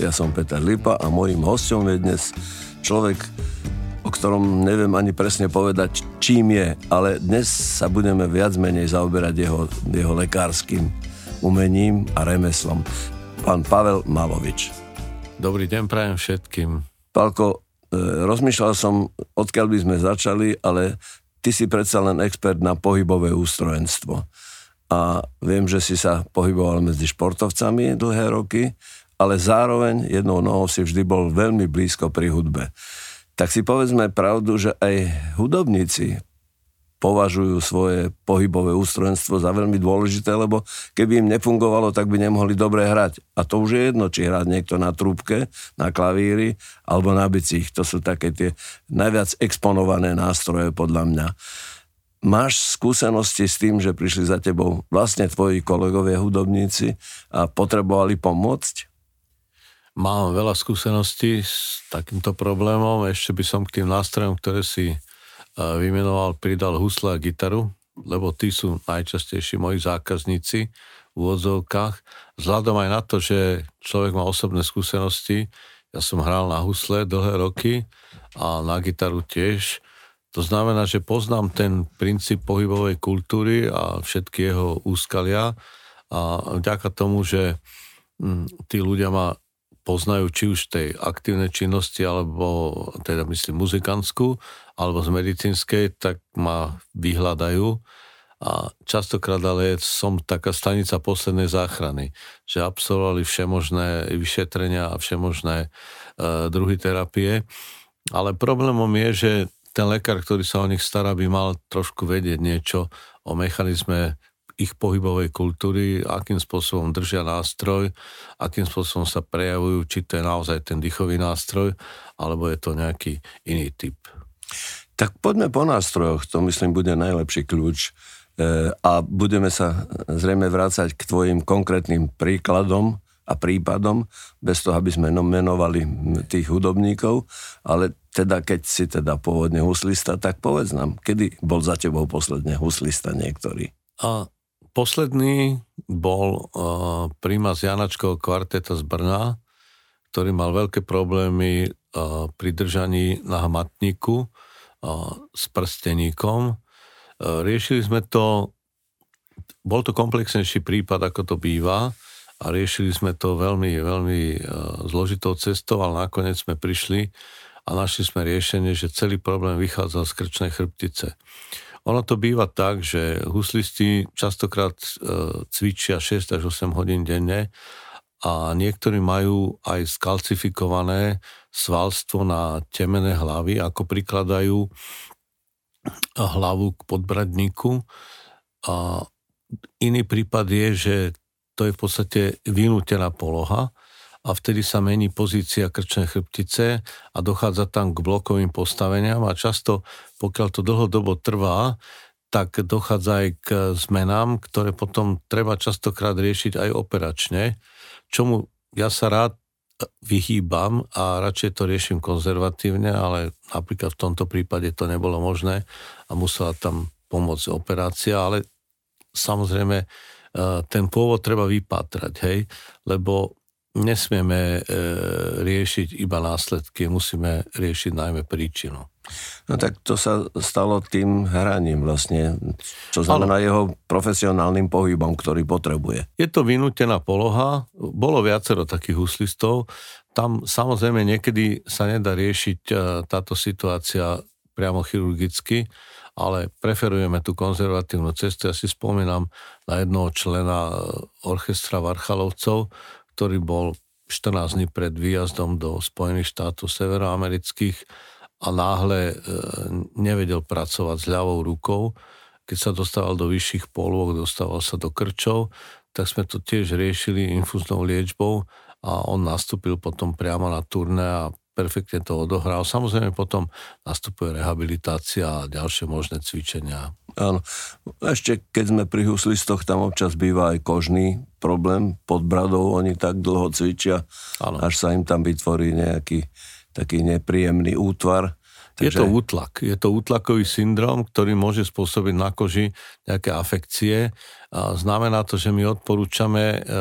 Ja som Peter Lipa a môjim hostom je dnes človek, o ktorom neviem ani presne povedať, čím je, ale dnes sa budeme viac menej zaoberať jeho, jeho lekárským umením a remeslom. Pán Pavel Malovič. Dobrý deň prajem všetkým. Palko, e, rozmýšľal som, odkiaľ by sme začali, ale ty si predsa len expert na pohybové ústrojenstvo. A viem, že si sa pohyboval medzi športovcami dlhé roky ale zároveň jednou nohou si vždy bol veľmi blízko pri hudbe. Tak si povedzme pravdu, že aj hudobníci považujú svoje pohybové ústrojenstvo za veľmi dôležité, lebo keby im nefungovalo, tak by nemohli dobre hrať. A to už je jedno, či hrať niekto na trúbke, na klavíri alebo na bicích. To sú také tie najviac exponované nástroje podľa mňa. Máš skúsenosti s tým, že prišli za tebou vlastne tvoji kolegovia hudobníci a potrebovali pomôcť? Mám veľa skúseností s takýmto problémom. Ešte by som k tým nástrojom, ktoré si e, vymenoval, pridal husle a gitaru, lebo tí sú najčastejší moji zákazníci v úvodzovkách. Vzhľadom aj na to, že človek má osobné skúsenosti, ja som hral na husle dlhé roky a na gitaru tiež. To znamená, že poznám ten princíp pohybovej kultúry a všetky jeho úskalia a vďaka tomu, že mm, tí ľudia ma poznajú či už tej aktívnej činnosti, alebo teda myslím muzikantskú, alebo z medicínskej, tak ma vyhľadajú. A častokrát ale som taká stanica poslednej záchrany, že absolvovali všemožné vyšetrenia a všemožné e, druhy terapie. Ale problémom je, že ten lekár, ktorý sa o nich stará, by mal trošku vedieť niečo o mechanizme ich pohybovej kultúry, akým spôsobom držia nástroj, akým spôsobom sa prejavujú, či to je naozaj ten dýchový nástroj, alebo je to nejaký iný typ. Tak poďme po nástrojoch, to myslím bude najlepší kľúč e, a budeme sa zrejme vrácať k tvojim konkrétnym príkladom a prípadom, bez toho, aby sme menovali tých hudobníkov, ale teda keď si teda pôvodne huslista, tak povedz nám, kedy bol za tebou posledne huslista niektorý? A Posledný bol uh, z Janačkovho kvarteta z Brna, ktorý mal veľké problémy uh, pri držaní na hmatníku uh, s prsteníkom. Uh, riešili sme to, bol to komplexnejší prípad, ako to býva, a riešili sme to veľmi, veľmi uh, zložitou cestou, ale nakoniec sme prišli a našli sme riešenie, že celý problém vychádzal z krčnej chrbtice. Ono to býva tak, že huslisti častokrát e, cvičia 6 až 8 hodín denne a niektorí majú aj skalcifikované svalstvo na temené hlavy, ako prikladajú hlavu k podbradníku. A iný prípad je, že to je v podstate vynútená poloha a vtedy sa mení pozícia krčnej chrbtice a dochádza tam k blokovým postaveniam a často, pokiaľ to dlhodobo trvá, tak dochádza aj k zmenám, ktoré potom treba častokrát riešiť aj operačne, čomu ja sa rád vyhýbam a radšej to riešim konzervatívne, ale napríklad v tomto prípade to nebolo možné a musela tam pomôcť operácia, ale samozrejme e, ten pôvod treba vypátrať, hej, lebo nesmieme e, riešiť iba následky, musíme riešiť najmä príčinu. No tak to sa stalo tým hraním vlastne, čo znamená Ale, jeho profesionálnym pohybom, ktorý potrebuje. Je to vynútená poloha, bolo viacero takých huslistov, tam samozrejme niekedy sa nedá riešiť e, táto situácia priamo chirurgicky, ale preferujeme tú konzervatívnu cestu. Ja si spomínam na jednoho člena e, orchestra Varchalovcov, ktorý bol 14 dní pred výjazdom do Spojených štátov severoamerických a náhle e, nevedel pracovať s ľavou rukou. Keď sa dostával do vyšších polôk, dostával sa do krčov, tak sme to tiež riešili infúznou liečbou a on nastúpil potom priamo na turné a perfektne to odohral. Samozrejme potom nastupuje rehabilitácia a ďalšie možné cvičenia. Áno. Ešte keď sme pri huslistoch, tam občas býva aj kožný problém pod bradou. Oni tak dlho cvičia, ano. až sa im tam vytvorí nejaký taký nepríjemný útvar. Takže... Je to útlak. Je to útlakový syndrom, ktorý môže spôsobiť na koži nejaké afekcie. A znamená to, že my odporúčame, e,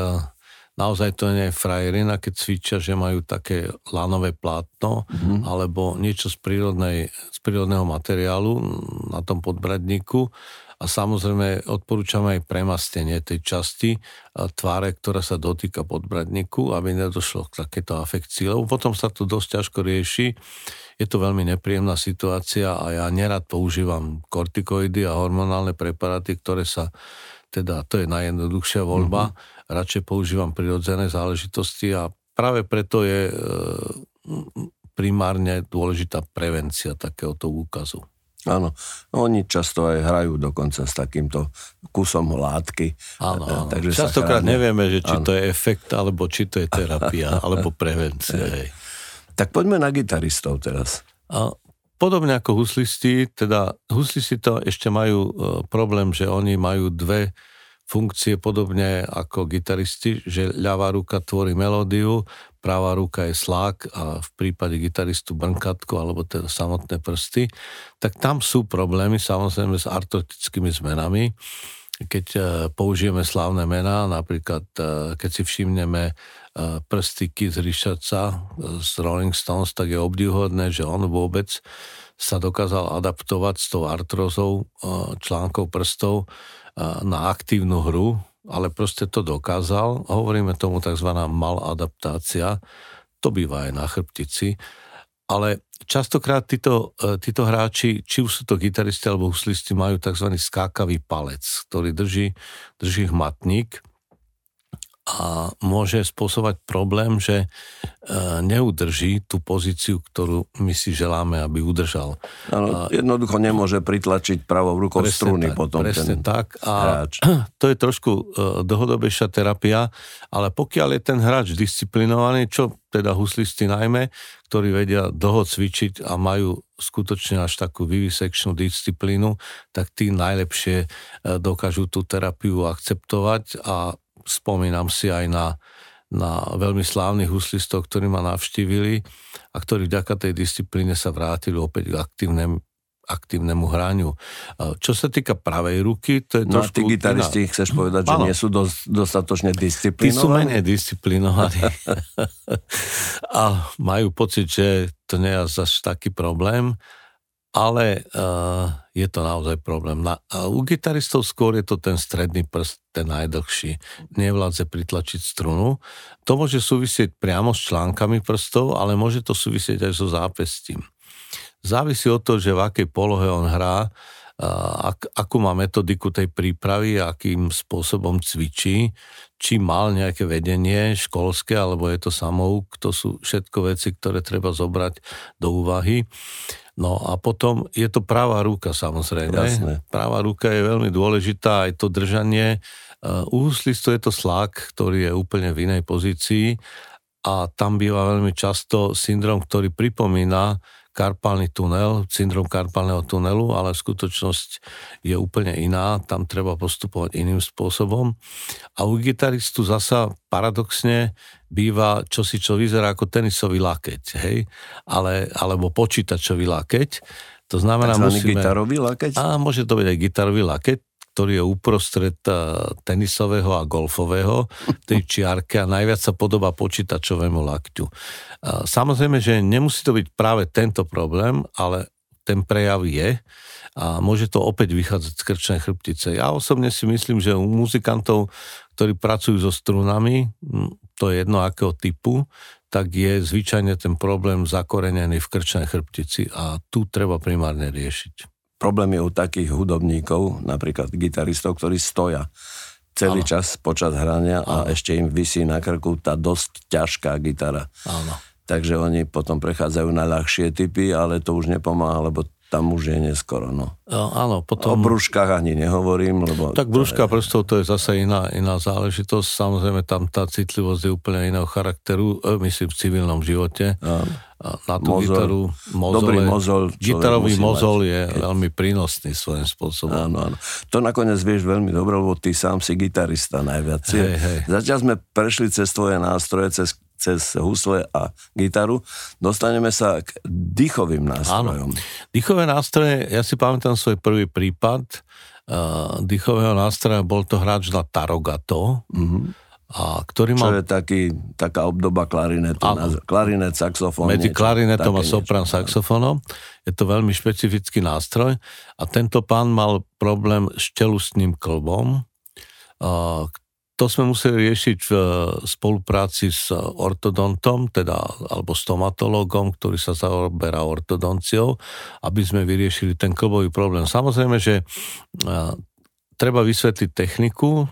naozaj to nie je frajerina, keď cvičia, že majú také lanové plátno mm-hmm. alebo niečo z, prírodnej, z prírodného materiálu na tom podbradníku a samozrejme odporúčame aj premastenie tej časti tváre, ktorá sa dotýka podbradníku, aby nedošlo k takéto afekcii, lebo potom sa to dosť ťažko rieši. Je to veľmi nepríjemná situácia a ja nerad používam kortikoidy a hormonálne preparáty, ktoré sa, teda to je najjednoduchšia voľba, mm-hmm. Radšej používam prirodzené záležitosti a práve preto je e, primárne dôležitá prevencia takéhoto úkazu. Áno, oni často aj hrajú dokonca s takýmto kusom látky. Áno, áno. Takže Častokrát nevieme, že či áno. to je efekt, alebo či to je terapia, alebo prevencia. Hej. Tak poďme na gitaristov teraz. A podobne ako huslisti, teda huslisti to ešte majú e, problém, že oni majú dve funkcie podobne ako gitaristi, že ľavá ruka tvorí melódiu, pravá ruka je slák a v prípade gitaristu brnkatko alebo teda samotné prsty, tak tam sú problémy samozrejme s artrotickými zmenami. Keď e, použijeme slávne mená, napríklad e, keď si všimneme e, prsty Keith Richardsa z Rolling Stones, tak je obdivhodné, že on vôbec sa dokázal adaptovať s tou artrozou článkov prstov na aktívnu hru, ale proste to dokázal. Hovoríme tomu tzv. maladaptácia. To býva aj na chrbtici. Ale častokrát títo, e, títo hráči, či už sú to gitaristi alebo huslisti, majú tzv. skákavý palec, ktorý drží, drží hmatník a môže spôsobať problém, že e, neudrží tú pozíciu, ktorú my si želáme, aby udržal. Ano, jednoducho nemôže pritlačiť pravou rukou presne struny tak, potom presne ten tak. A hráč. To je trošku e, dlhodobejšia terapia, ale pokiaľ je ten hráč disciplinovaný, čo teda huslisti najmä, ktorí vedia dlho cvičiť a majú skutočne až takú vivisekčnú disciplínu, tak tí najlepšie e, dokážu tú terapiu akceptovať a spomínam si aj na, na veľmi slávnych huslistov, ktorí ma navštívili a ktorí vďaka tej disciplíne sa vrátili opäť k aktívnemu aktívnemu hraniu. Čo sa týka pravej ruky, to je no trošku... No tí gitaristi, iná... chceš povedať, že nie sú dos, dostatočne disciplinovaní? Tí sú menej disciplinovaní. a majú pocit, že to nie je až taký problém ale uh, je to naozaj problém. Na, uh, u gitaristov skôr je to ten stredný prst, ten najdlhší. Nevládze pritlačiť strunu. To môže súvisieť priamo s článkami prstov, ale môže to súvisieť aj so zápestím. Závisí od toho, že v akej polohe on hrá, uh, ak, akú má metodiku tej prípravy, akým spôsobom cvičí, či mal nejaké vedenie školské, alebo je to samouk, to sú všetko veci, ktoré treba zobrať do úvahy. No a potom je to pravá ruka samozrejme. Jasné. Pravá ruka je veľmi dôležitá, aj to držanie. Uh, u huslistu je to slák, ktorý je úplne v inej pozícii a tam býva veľmi často syndrom, ktorý pripomína karpálny tunel, syndrom karpálneho tunelu, ale skutočnosť je úplne iná, tam treba postupovať iným spôsobom. A u gitaristu zasa paradoxne býva čosi, čo vyzerá ako tenisový lakeť, hej? Ale, alebo počítačový lakeť. To znamená, musíme... gitarový lakeť? A môže to byť aj gitarový lakeť, ktorý je uprostred eh, tenisového a golfového, tej čiarke a najviac sa podobá počítačovému lakťu. Samozrejme, že nemusí to byť práve tento problém, ale ten prejav je a môže to opäť vychádzať z krčnej chrbtice. Ja osobne si myslím, že u muzikantov, ktorí pracujú so strunami, to je jedno akého typu, tak je zvyčajne ten problém zakorenený v krčnej chrbtici a tu treba primárne riešiť. Problém je u takých hudobníkov, napríklad gitaristov, ktorí stoja celý ano. čas počas hrania ano. a ešte im vysí na krku tá dosť ťažká gitara. Áno. Takže oni potom prechádzajú na ľahšie typy, ale to už nepomáha, lebo tam už je neskoro, no. no áno, potom... O brúškach ani nehovorím, lebo... Tak brúška je... prstov to je zase iná, iná záležitosť. Samozrejme, tam tá citlivosť je úplne iného charakteru, e, myslím v civilnom živote. Áno. Na tú mozol, gitaru, mozole, dobrý mozol. Gitarový mozol mať. je keď... veľmi prínosný svojím spôsobom. Áno, áno. To nakoniec vieš veľmi dobre, lebo ty sám si gitarista najviac. Hej, hej. Zatiaľ sme prešli cez tvoje nástroje, cez cez husle a gitaru, dostaneme sa k dýchovým nástrojom. Áno. Dýchové nástroje, ja si pamätám svoj prvý prípad uh, dýchového nástroja, bol to hráč na Tarogato, mm-hmm. A ktorý mal... Čo je taký, taká obdoba klarinetu, na, klarinet, saxofón. Medzi niečo, klarinetom a sopran niečo, saxofónom. Je to veľmi špecifický nástroj a tento pán mal problém s čelustným klbom, to sme museli riešiť v eh, spolupráci s ortodontom, teda, alebo stomatologom, ktorý sa zaoberá ortodonciou, aby sme vyriešili ten klbový problém. Samozrejme, že uh, treba vysvetliť techniku, uh,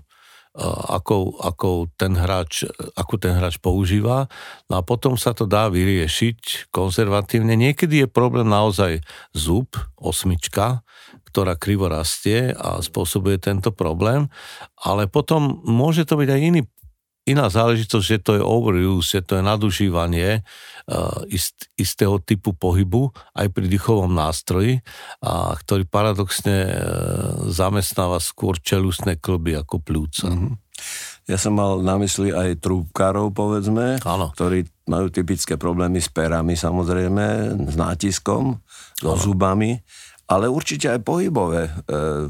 akou, akou ten hráč, akú ten hráč používa, no a potom sa to dá vyriešiť konzervatívne. Niekedy je problém naozaj zub, osmička, ktorá krivo rastie a spôsobuje tento problém, ale potom môže to byť aj iný iná záležitosť, že to je overuse, že to je nadužívanie uh, ist, istého typu pohybu aj pri dýchovom nástroji, a ktorý paradoxne uh, zamestnáva skôr čelustné klby ako pľúca. Mm-hmm. Ja som mal na mysli aj trúbkárov, povedzme, ano. ktorí majú typické problémy s perami, samozrejme, s nátiskom, ano. zubami ale určite aj pohybové e,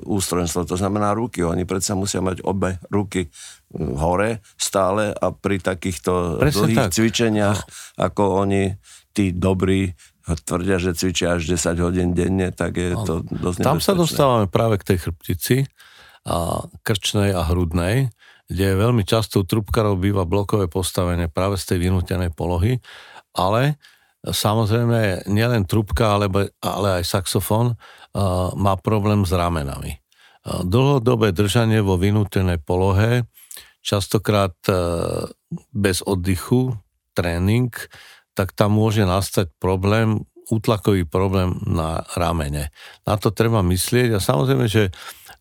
ústrojenstvo, to znamená ruky. Oni predsa musia mať obe ruky hore stále a pri takýchto Presne dlhých tak. cvičeniach, no. ako oni, tí dobrí, tvrdia, že cvičia až 10 hodín denne, tak je no. to dosť Tam sa dostávame práve k tej chrbtici, a krčnej a hrudnej, kde veľmi často u trubkarov býva blokové postavenie práve z tej vynútenej polohy, ale Samozrejme, nielen trubka, ale, ale aj saxofón má problém s ramenami. Dlhodobé držanie vo vynútenej polohe, častokrát uh, bez oddychu, tréning, tak tam môže nastať problém, útlakový problém na ramene. Na to treba myslieť a samozrejme, že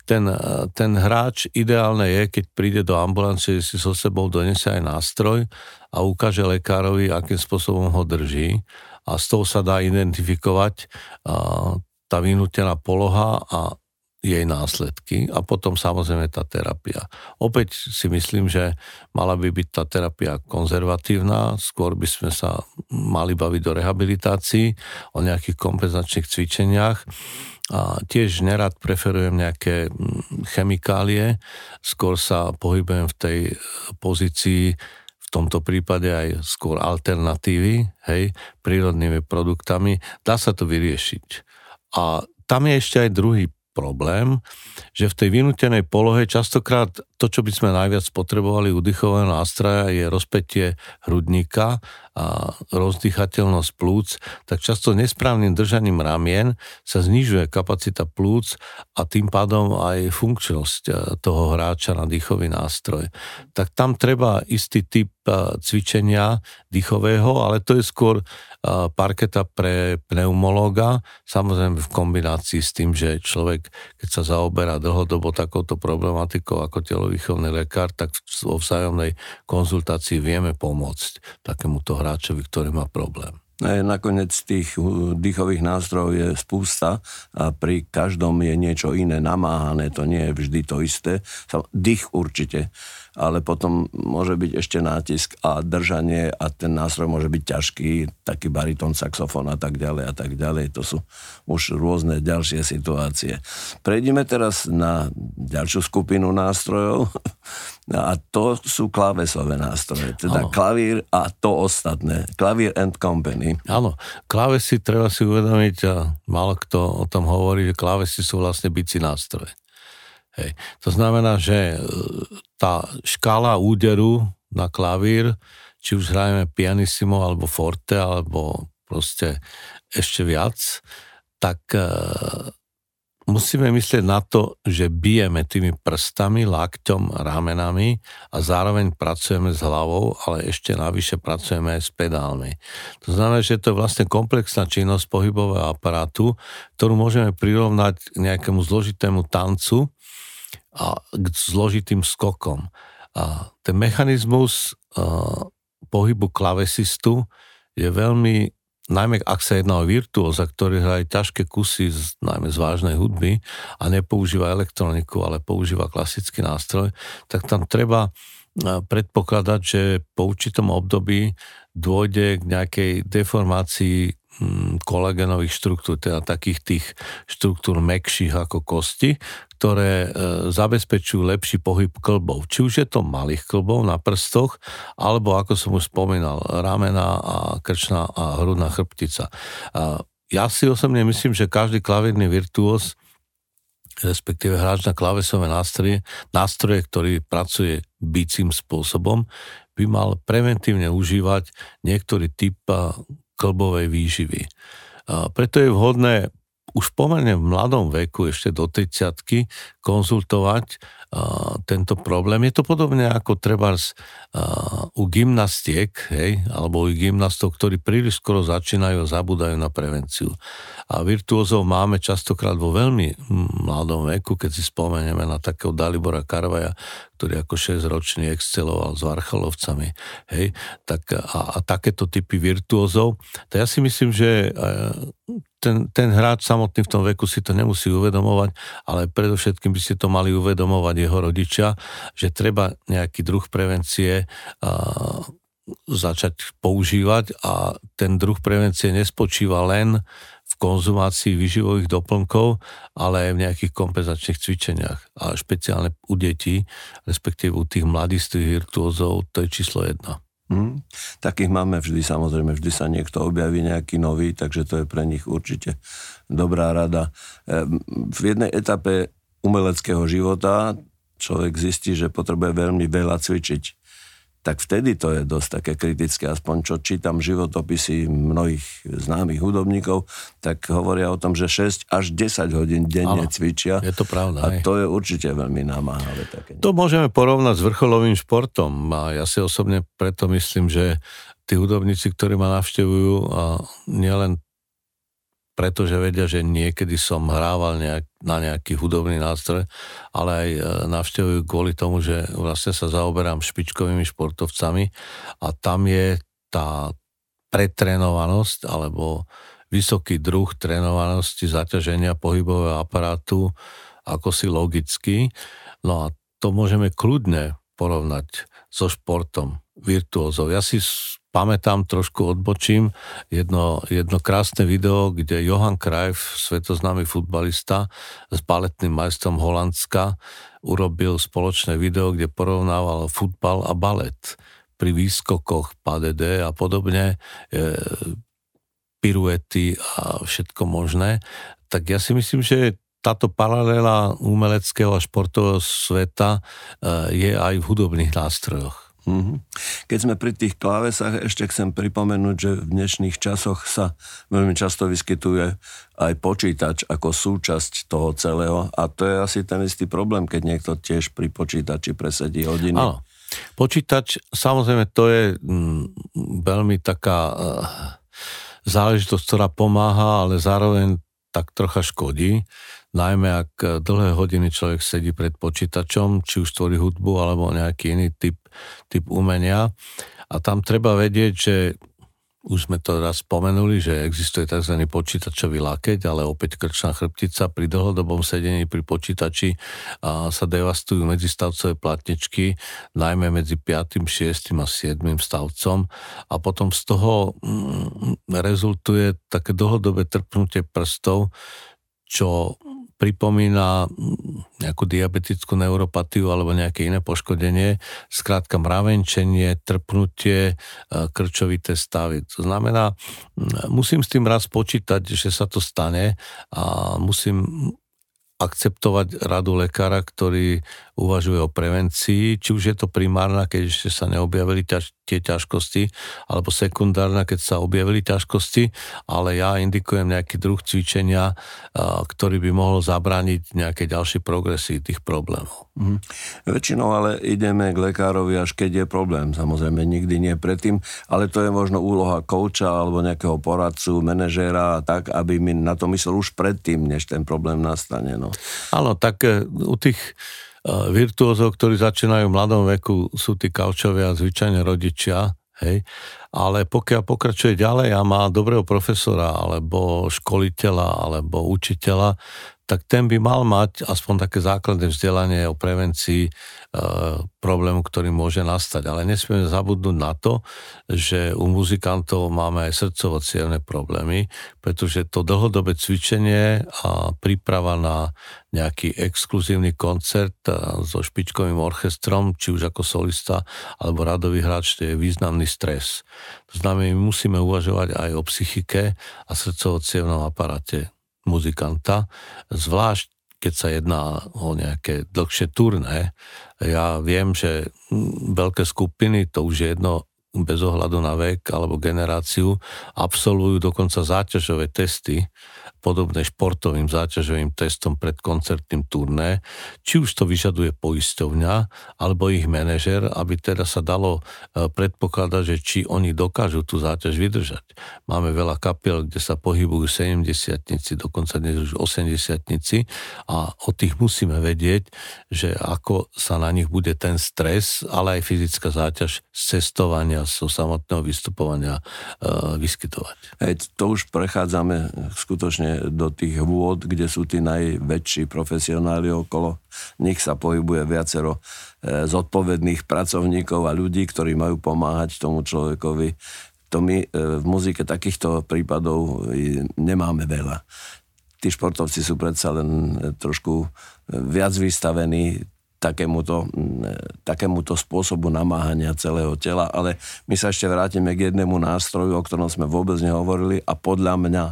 ten, ten hráč ideálne je, keď príde do ambulancie, si so sebou donese aj nástroj a ukáže lekárovi, akým spôsobom ho drží. A z toho sa dá identifikovať tá vynútená poloha a jej následky a potom samozrejme tá terapia. Opäť si myslím, že mala by byť tá terapia konzervatívna, skôr by sme sa mali baviť o rehabilitácii, o nejakých kompenzačných cvičeniach a tiež nerad preferujem nejaké mm, chemikálie, skôr sa pohybujem v tej pozícii v tomto prípade aj skôr alternatívy, hej, prírodnými produktami, dá sa to vyriešiť. A tam je ešte aj druhý problém, že v tej vynútenej polohe častokrát to, čo by sme najviac potrebovali u dýchového nástroja, je rozpetie hrudníka a rozdýchateľnosť plúc, tak často nesprávnym držaním ramien sa znižuje kapacita plúc a tým pádom aj funkčnosť e, toho hráča na dýchový nástroj. Tak tam treba istý typ e, cvičenia dýchového, ale to je skôr parketa pre pneumológa, samozrejme v kombinácii s tým, že človek, keď sa zaoberá dlhodobo takouto problematikou ako telovýchovný lekár, tak vo vzájomnej konzultácii vieme pomôcť takémuto hráčovi, ktorý má problém. Nakoniec tých dýchových nástrojov je spústa a pri každom je niečo iné namáhané, to nie je vždy to isté. Dých určite ale potom môže byť ešte nátisk a držanie a ten nástroj môže byť ťažký, taký baritón, saxofón a tak ďalej a tak ďalej. To sú už rôzne ďalšie situácie. Prejdeme teraz na ďalšiu skupinu nástrojov a to sú klávesové nástroje, teda ano. klavír a to ostatné. Klavír and Company. Áno, klávesy treba si uvedomiť a málo kto o tom hovorí, že klávesy sú vlastne bicí nástroje. Hej. To znamená, že e, tá škála úderu na klavír, či už hrajeme pianissimo, alebo forte, alebo proste ešte viac, tak e, musíme myslieť na to, že bijeme tými prstami, lakťom, ramenami a zároveň pracujeme s hlavou, ale ešte navyše pracujeme aj s pedálmi. To znamená, že to je vlastne komplexná činnosť pohybového aparátu, ktorú môžeme prirovnať k nejakému zložitému tancu a k zložitým skokom. A ten mechanizmus uh, pohybu klavesistu je veľmi najmä ak sa jedná o virtuóza, ktorý hraje ťažké kusy, z, najmä z vážnej hudby a nepoužíva elektroniku, ale používa klasický nástroj, tak tam treba predpokladať, že po určitom období dôjde k nejakej deformácii mm, kolegenových štruktúr, teda takých tých štruktúr mekších ako kosti, ktoré e, zabezpečujú lepší pohyb klbov. Či už je to malých klbov na prstoch, alebo ako som už spomínal, ramena a krčná a hrudná chrbtica. Ja si osobne myslím, že každý klavírny virtuós respektíve hráč na klavesové nástroje, nástroje, ktorý pracuje bicím spôsobom, by mal preventívne užívať niektorý typ klbovej výživy. Preto je vhodné už pomerne v mladom veku, ešte do 30 konzultovať uh, tento problém. Je to podobne ako treba uh, u gymnastiek, hej, alebo u gymnastov, ktorí príliš skoro začínajú a zabúdajú na prevenciu. A virtuózov máme častokrát vo veľmi mladom veku, keď si spomenieme na takého Dalibora Karvaja, ktorý ako 6-ročný exceloval s Varchalovcami, hej, tak a, a takéto typy virtuózov. Tak ja si myslím, že ten, ten hráč samotný v tom veku si to nemusí uvedomovať, ale predovšetkým by si to mali uvedomovať jeho rodičia, že treba nejaký druh prevencie a, začať používať a ten druh prevencie nespočíva len v konzumácii vyživových doplnkov, ale aj v nejakých kompenzačných cvičeniach. A špeciálne u detí, respektíve u tých mladistvých virtuózov, to je číslo jedna. Hmm. Takých máme vždy, samozrejme, vždy sa niekto objaví nejaký nový, takže to je pre nich určite dobrá rada. Ehm, v jednej etape umeleckého života človek zistí, že potrebuje veľmi veľa cvičiť tak vtedy to je dosť také kritické. Aspoň čo čítam životopisy mnohých známych hudobníkov, tak hovoria o tom, že 6 až 10 hodín denne ano, cvičia. Je to pravda. A aj. to je určite veľmi namáhavé. Také. To môžeme porovnať s vrcholovým športom. A ja si osobne preto myslím, že tí hudobníci, ktorí ma navštevujú, a nielen pretože vedia, že niekedy som hrával nejak, na nejaký hudobný nástroj, ale aj e, navštevujú kvôli tomu, že vlastne sa zaoberám špičkovými športovcami a tam je tá pretrenovanosť alebo vysoký druh trénovanosti zaťaženia pohybového aparátu ako si logicky. No a to môžeme kľudne porovnať so športom virtuózov. Ja si pamätám, trošku odbočím, jedno, jedno krásne video, kde Johan Cruyff, svetoznámy futbalista s baletným majstrom Holandska, urobil spoločné video, kde porovnával futbal a balet pri výskokoch PADD a podobne, e, piruety a všetko možné. Tak ja si myslím, že táto paralela umeleckého a športového sveta e, je aj v hudobných nástrojoch. Mm-hmm. Keď sme pri tých klávesách, ešte chcem pripomenúť, že v dnešných časoch sa veľmi často vyskytuje aj počítač ako súčasť toho celého a to je asi ten istý problém, keď niekto tiež pri počítači presedí hodiny. Áno. Počítač, samozrejme, to je mm, veľmi taká uh, záležitosť, ktorá pomáha, ale zároveň tak trocha škodí najmä ak dlhé hodiny človek sedí pred počítačom, či už tvorí hudbu alebo nejaký iný typ, typ umenia. A tam treba vedieť, že už sme to raz spomenuli, že existuje tzv. počítačový lakeť, ale opäť krčná chrbtica pri dlhodobom sedení pri počítači a sa devastujú medzistavcové platničky, najmä medzi 5., 6. a 7. stavcom a potom z toho mm, rezultuje také dlhodobé trpnutie prstov, čo pripomína nejakú diabetickú neuropatiu alebo nejaké iné poškodenie, skrátka mravenčenie, trpnutie, e, krčovité stavy. To znamená, musím s tým raz počítať, že sa to stane a musím akceptovať radu lekára, ktorý uvažuje o prevencii, či už je to primárna, keď ešte sa neobjavili ťaž, tie ťažkosti, alebo sekundárna, keď sa objavili ťažkosti, ale ja indikujem nejaký druh cvičenia, ktorý by mohol zabrániť nejaké ďalšie progresy tých problémov. Mhm. Väčšinou ale ideme k lekárovi, až keď je problém. Samozrejme, nikdy nie predtým, ale to je možno úloha kouča alebo nejakého poradcu, manažéra, tak, aby mi na to myslel už predtým, než ten problém nastane. No. No. Áno, tak e, u tých virtuózov, ktorí začínajú v mladom veku, sú tí kaučovia zvyčajne rodičia, hej, ale pokiaľ pokračuje ďalej a má dobrého profesora, alebo školiteľa, alebo učiteľa, tak ten by mal mať aspoň také základné vzdelanie o prevencii e, problému, ktorý môže nastať. Ale nesmieme zabudnúť na to, že u muzikantov máme aj srdcovo problémy, pretože to dlhodobé cvičenie a príprava na nejaký exkluzívny koncert e, so špičkovým orchestrom, či už ako solista alebo radový hráč, to je významný stres. To znamená, my musíme uvažovať aj o psychike a srdcovo aparáte muzikanta, zvlášť keď sa jedná o nejaké dlhšie turné. Ja viem, že veľké skupiny, to už je jedno bez ohľadu na vek alebo generáciu, absolvujú dokonca záťažové testy podobné športovým záťažovým testom pred koncertným turné, či už to vyžaduje poisťovňa alebo ich manažer, aby teda sa dalo e, predpokladať, že či oni dokážu tú záťaž vydržať. Máme veľa kapiel, kde sa pohybujú 70 dokonca dnes už 80 a o tých musíme vedieť, že ako sa na nich bude ten stres, ale aj fyzická záťaž z cestovania, zo samotného vystupovania e, vyskytovať. Hej, to už prechádzame skutočne do tých vôd, kde sú tí najväčší profesionáli okolo. Nich sa pohybuje viacero e, zodpovedných pracovníkov a ľudí, ktorí majú pomáhať tomu človekovi. To my e, v muzike takýchto prípadov nemáme veľa. Tí športovci sú predsa len e, trošku viac vystavení takémuto, takémuto spôsobu namáhania celého tela, ale my sa ešte vrátime k jednému nástroju, o ktorom sme vôbec nehovorili a podľa mňa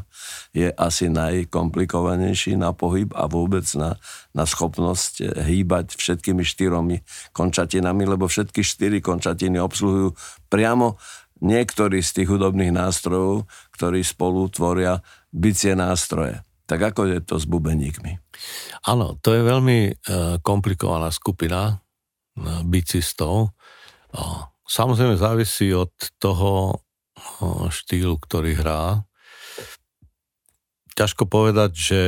je asi najkomplikovanejší na pohyb a vôbec na, na schopnosť hýbať všetkými štyromi končatinami, lebo všetky štyri končatiny obsluhujú priamo niektorý z tých hudobných nástrojov, ktorí spolu tvoria bicie nástroje. Tak ako je to s bubeníkmi? Áno, to je veľmi e, komplikovaná skupina e, bicistov. Samozrejme závisí od toho štýlu, ktorý hrá. Ťažko povedať, že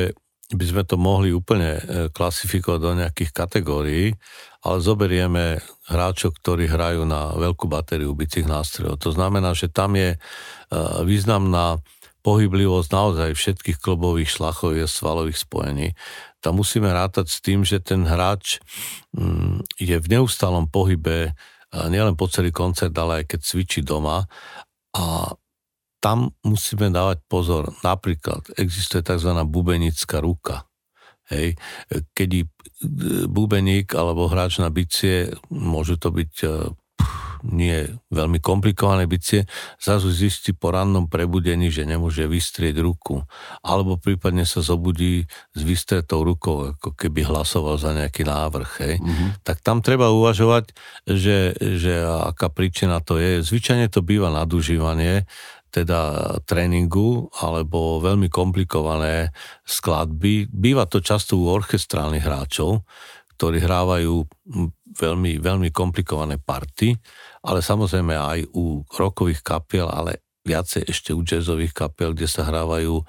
by sme to mohli úplne e, klasifikovať do nejakých kategórií, ale zoberieme hráčov, ktorí hrajú na veľkú batériu bicích nástrojov. To znamená, že tam je významná pohyblivosť naozaj všetkých klubových šlachových svalových spojení. Tam musíme rátať s tým, že ten hráč mm, je v neustálom pohybe nielen po celý koncert, ale aj keď cvičí doma a tam musíme dávať pozor. Napríklad existuje tzv. bubenická ruka. Hej, keď bubeník alebo hráč na bicie, môžu to byť nie veľmi komplikované bicie, zrazu zistí po rannom prebudení, že nemôže vystrieť ruku. Alebo prípadne sa zobudí s vystretou rukou, ako keby hlasoval za nejaký návrh. Hej. Mm-hmm. Tak tam treba uvažovať, že, že aká príčina to je. Zvyčajne to býva nadužívanie, teda tréningu alebo veľmi komplikované skladby. Býva to často u orchestrálnych hráčov, ktorí hrávajú veľmi, veľmi komplikované party ale samozrejme aj u rokových kapiel, ale viacej ešte u jazzových kapiel, kde sa hrávajú uh,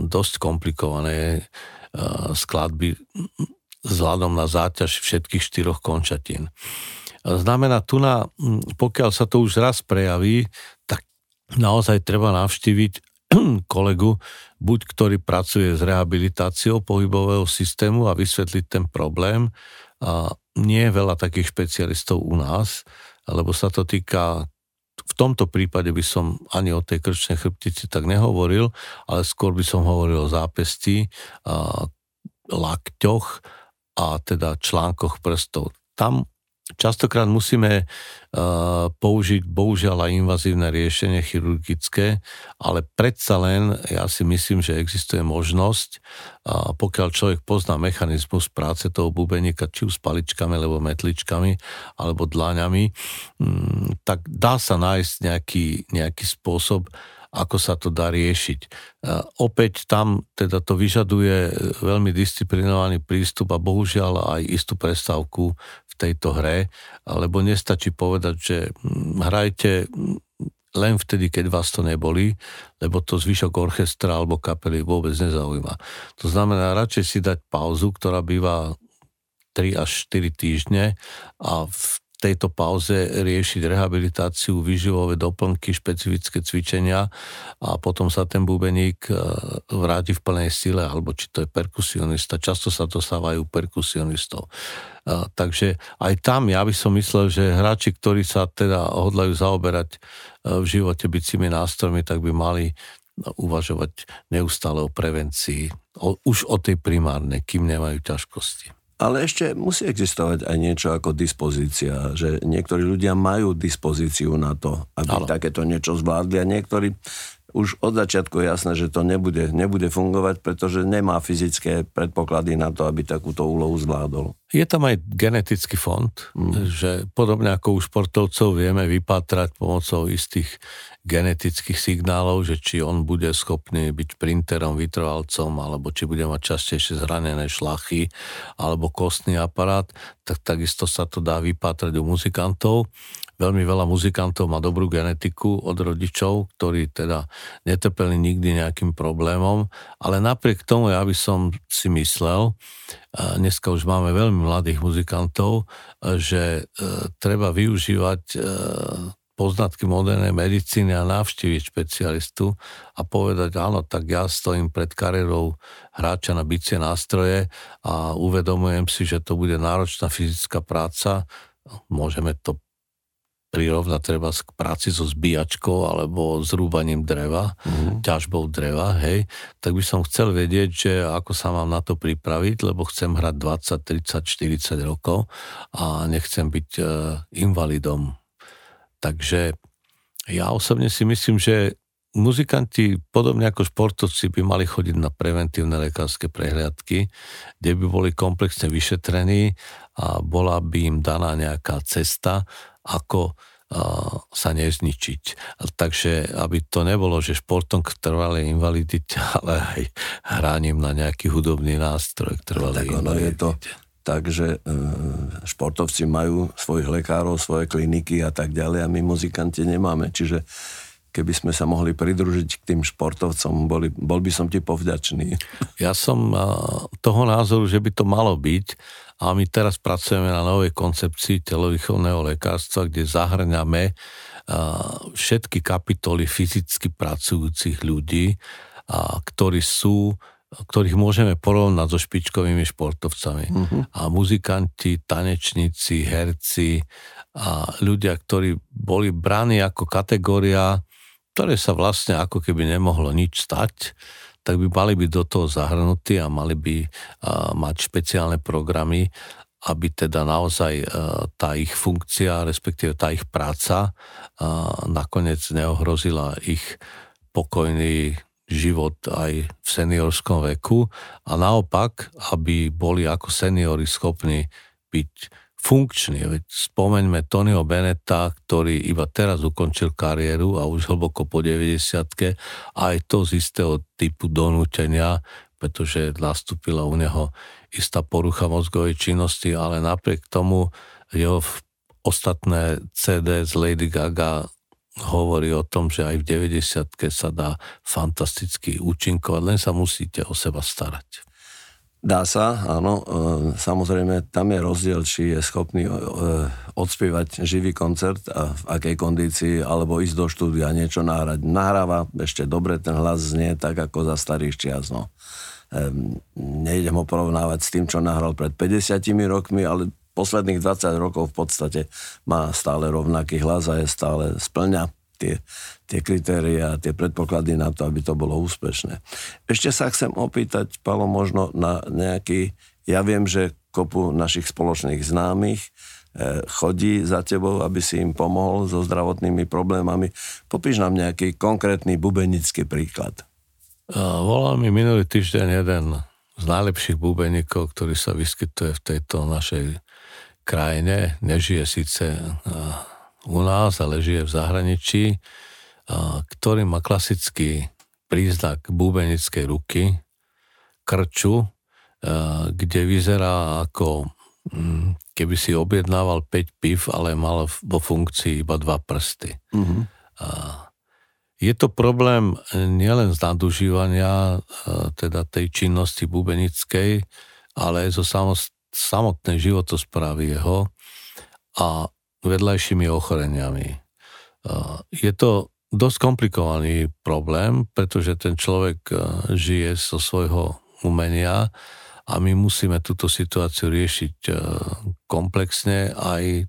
dosť komplikované uh, skladby vzhľadom na záťaž všetkých štyroch končatín. Znamená tu na, pokiaľ sa to už raz prejaví, tak naozaj treba navštíviť kolegu, buď ktorý pracuje s rehabilitáciou pohybového systému a vysvetliť ten problém. A nie je veľa takých špecialistov u nás, lebo sa to týka v tomto prípade by som ani o tej krčnej chrbtici tak nehovoril, ale skôr by som hovoril o zápesti, lakťoch a teda článkoch prstov. Tam Častokrát musíme uh, použiť bohužiaľ aj invazívne riešenie chirurgické, ale predsa len ja si myslím, že existuje možnosť, uh, pokiaľ človek pozná mechanizmus práce toho bubeníka, či už s paličkami, alebo metličkami, alebo dláňami, um, tak dá sa nájsť nejaký, nejaký spôsob, ako sa to dá riešiť. Opäť tam teda to vyžaduje veľmi disciplinovaný prístup a bohužiaľ aj istú prestávku tejto hre, lebo nestačí povedať, že hm, hrajte len vtedy, keď vás to neboli, lebo to zvyšok orchestra alebo kapely vôbec nezaujíma. To znamená radšej si dať pauzu, ktorá býva 3 až 4 týždne a v tejto pauze riešiť rehabilitáciu, výživové doplnky, špecifické cvičenia a potom sa ten bubeník e, vráti v plnej sile, alebo či to je perkusionista. Často sa to stávajú perkusionistov. E, takže aj tam ja by som myslel, že hráči, ktorí sa teda hodlajú zaoberať e, v živote bicími nástrojmi, tak by mali uvažovať neustále o prevencii, o, už o tej primárnej, kým nemajú ťažkosti. Ale ešte musí existovať aj niečo ako dispozícia, že niektorí ľudia majú dispozíciu na to, aby Ale. takéto niečo zvládli a niektorí už od začiatku jasné, že to nebude, nebude fungovať, pretože nemá fyzické predpoklady na to, aby takúto úlohu zvládol. Je tam aj genetický fond, mm. že podobne ako u športovcov vieme vypatrať pomocou istých genetických signálov, že či on bude schopný byť printerom, vytrvalcom, alebo či bude mať častejšie zranené šlachy, alebo kostný aparát, tak takisto sa to dá vypatrať u muzikantov. Veľmi veľa muzikantov má dobrú genetiku od rodičov, ktorí teda netrpeli nikdy nejakým problémom, ale napriek tomu ja by som si myslel, dneska už máme veľmi mladých muzikantov, že e, treba využívať e, poznatky modernej medicíny a navštíviť špecialistu a povedať, áno, tak ja stojím pred kariérou hráča na bicie nástroje a uvedomujem si, že to bude náročná fyzická práca. Môžeme to prirovnať treba k práci so zbíjačkou alebo zrúbaním dreva, mm-hmm. ťažbou dreva, hej, tak by som chcel vedieť, že ako sa mám na to pripraviť, lebo chcem hrať 20, 30, 40 rokov a nechcem byť uh, invalidom. Takže ja osobne si myslím, že muzikanti, podobne ako športovci, by mali chodiť na preventívne lekárske prehliadky, kde by boli komplexne vyšetrení a bola by im daná nejaká cesta, ako sa nezničiť. Takže aby to nebolo, že športom k trvalej invalidite, ale aj hraním na nejaký hudobný nástroj k trvalej tak invalidite. Je to takže e, športovci majú svojich lekárov, svoje kliniky a tak ďalej a my muzikanti nemáme. Čiže keby sme sa mohli pridružiť k tým športovcom, boli, bol by som ti povďačný. Ja som toho názoru, že by to malo byť, a my teraz pracujeme na novej koncepcii telovýchovného lekárstva, kde zahrňame všetky kapitoly fyzicky pracujúcich ľudí, ktorí sú ktorých môžeme porovnať so špičkovými športovcami. Uh-huh. A muzikanti, tanečníci, herci a ľudia, ktorí boli braní ako kategória, ktoré sa vlastne ako keby nemohlo nič stať, tak by mali byť do toho zahrnutí a mali by mať špeciálne programy, aby teda naozaj uh, tá ich funkcia, respektíve tá ich práca uh, nakoniec neohrozila ich pokojný život aj v seniorskom veku a naopak, aby boli ako seniori schopní byť funkčný. Veď spomeňme Tonyho Beneta, ktorý iba teraz ukončil kariéru a už hlboko po 90 aj to z istého typu donútenia, pretože nastúpila u neho istá porucha mozgovej činnosti, ale napriek tomu jeho ostatné CD z Lady Gaga hovorí o tom, že aj v 90 sa dá fantasticky účinkovať, len sa musíte o seba starať. Dá sa, áno. E, samozrejme, tam je rozdiel, či je schopný e, odspievať živý koncert a v akej kondícii, alebo ísť do štúdia niečo nahrať. Nahráva ešte dobre, ten hlas znie tak, ako za starých čias. No. Nejdem ho porovnávať s tým, čo nahral pred 50 rokmi, ale posledných 20 rokov v podstate má stále rovnaký hlas a je stále splňa tie, tie kritéria, tie predpoklady na to, aby to bolo úspešné. Ešte sa chcem opýtať, Palo, možno na nejaký, ja viem, že kopu našich spoločných známych chodí za tebou, aby si im pomohol so zdravotnými problémami. Popíš nám nejaký konkrétny bubenický príklad. Volal mi minulý týždeň jeden z najlepších bubeníkov, ktorý sa vyskytuje v tejto našej krajine. Nežije síce u nás, ale žije v zahraničí, ktorý má klasický príznak bubenickej ruky, krču, kde vyzerá ako mm, keby si objednával 5 piv, ale mal vo funkcii iba dva prsty. Mm-hmm. Je to problém nielen z nadužívania teda tej činnosti bubenickej, ale aj zo samotnej životosprávy jeho a vedľajšími ochoreniami. Je to dosť komplikovaný problém, pretože ten človek žije zo svojho umenia a my musíme túto situáciu riešiť komplexne aj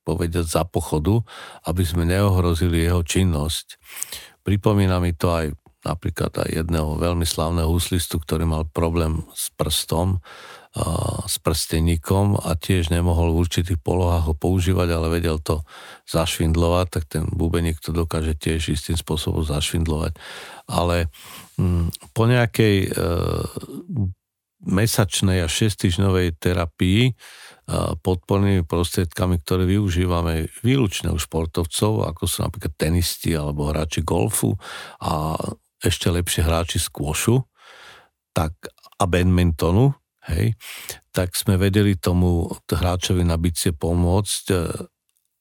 povedať za pochodu, aby sme neohrozili jeho činnosť. Pripomína mi to aj napríklad aj jedného veľmi slavného huslistu, ktorý mal problém s prstom, s prsteníkom a tiež nemohol v určitých polohách ho používať, ale vedel to zašvindlovať, tak ten bubeník to dokáže tiež istým spôsobom zašvindlovať. Ale mm, po nejakej e, mesačnej a šestýždňovej terapii podpornými prostriedkami, ktoré využívame výlučne u športovcov, ako sú napríklad tenisti alebo hráči golfu a ešte lepšie hráči squashu tak, a badmintonu, hej, tak sme vedeli tomu hráčovi na bicie pomôcť e,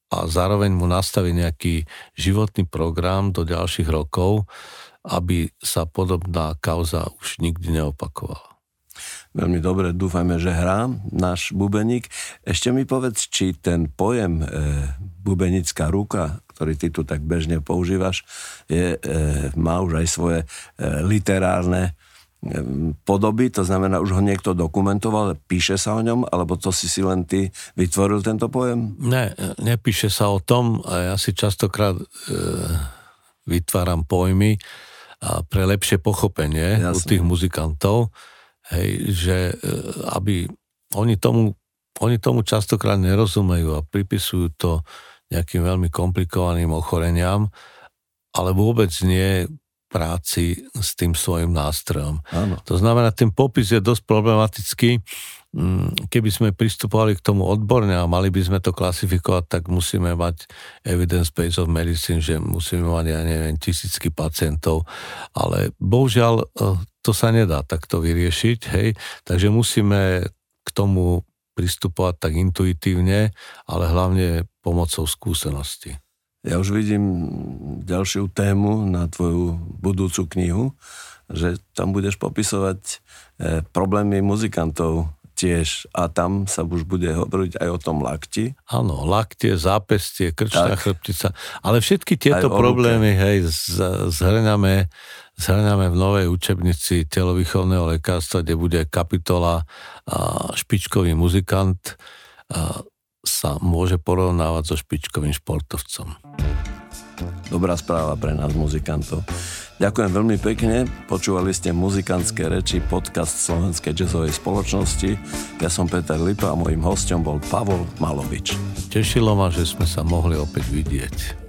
a zároveň mu nastaviť nejaký životný program do ďalších rokov, aby sa podobná kauza už nikdy neopakovala veľmi dobre, dúfajme, že hrá náš bubeník. Ešte mi povedz, či ten pojem e, bubenická ruka, ktorý ty tu tak bežne používaš, je, e, má už aj svoje e, literárne podoby, to znamená, už ho niekto dokumentoval, píše sa o ňom, alebo to si si len ty vytvoril tento pojem? Ne, nepíše sa o tom a ja si častokrát e, vytváram pojmy a pre lepšie pochopenie Jasne. u tých muzikantov Hej, že e, aby oni tomu, oni tomu častokrát nerozumejú a pripisujú to nejakým veľmi komplikovaným ochoreniam, ale vôbec nie práci s tým svojim nástrojom. Áno. To znamená, ten popis je dosť problematický. Mm, keby sme pristupovali k tomu odborne a mali by sme to klasifikovať, tak musíme mať evidence base of medicine, že musíme mať, ja neviem, tisícky pacientov, ale bohužiaľ e, to sa nedá takto vyriešiť, hej, takže musíme k tomu pristupovať tak intuitívne, ale hlavne pomocou skúsenosti. Ja už vidím ďalšiu tému na tvoju budúcu knihu, že tam budeš popisovať e, problémy muzikantov tiež a tam sa už bude hovoriť aj o tom lakti. Áno, laktie, zápestie, krčná tak. chrbtica, ale všetky tieto problémy, hej, zhrňame, zhrňame v novej učebnici telovýchovného lekárstva, kde bude kapitola a špičkový muzikant a sa môže porovnávať so špičkovým športovcom. Dobrá správa pre nás muzikantov. Ďakujem veľmi pekne. Počúvali ste muzikantské reči, podcast Slovenskej jazzovej spoločnosti. Ja som Peter Lipa a mojim hostom bol Pavol Malovič. Tešilo ma, že sme sa mohli opäť vidieť.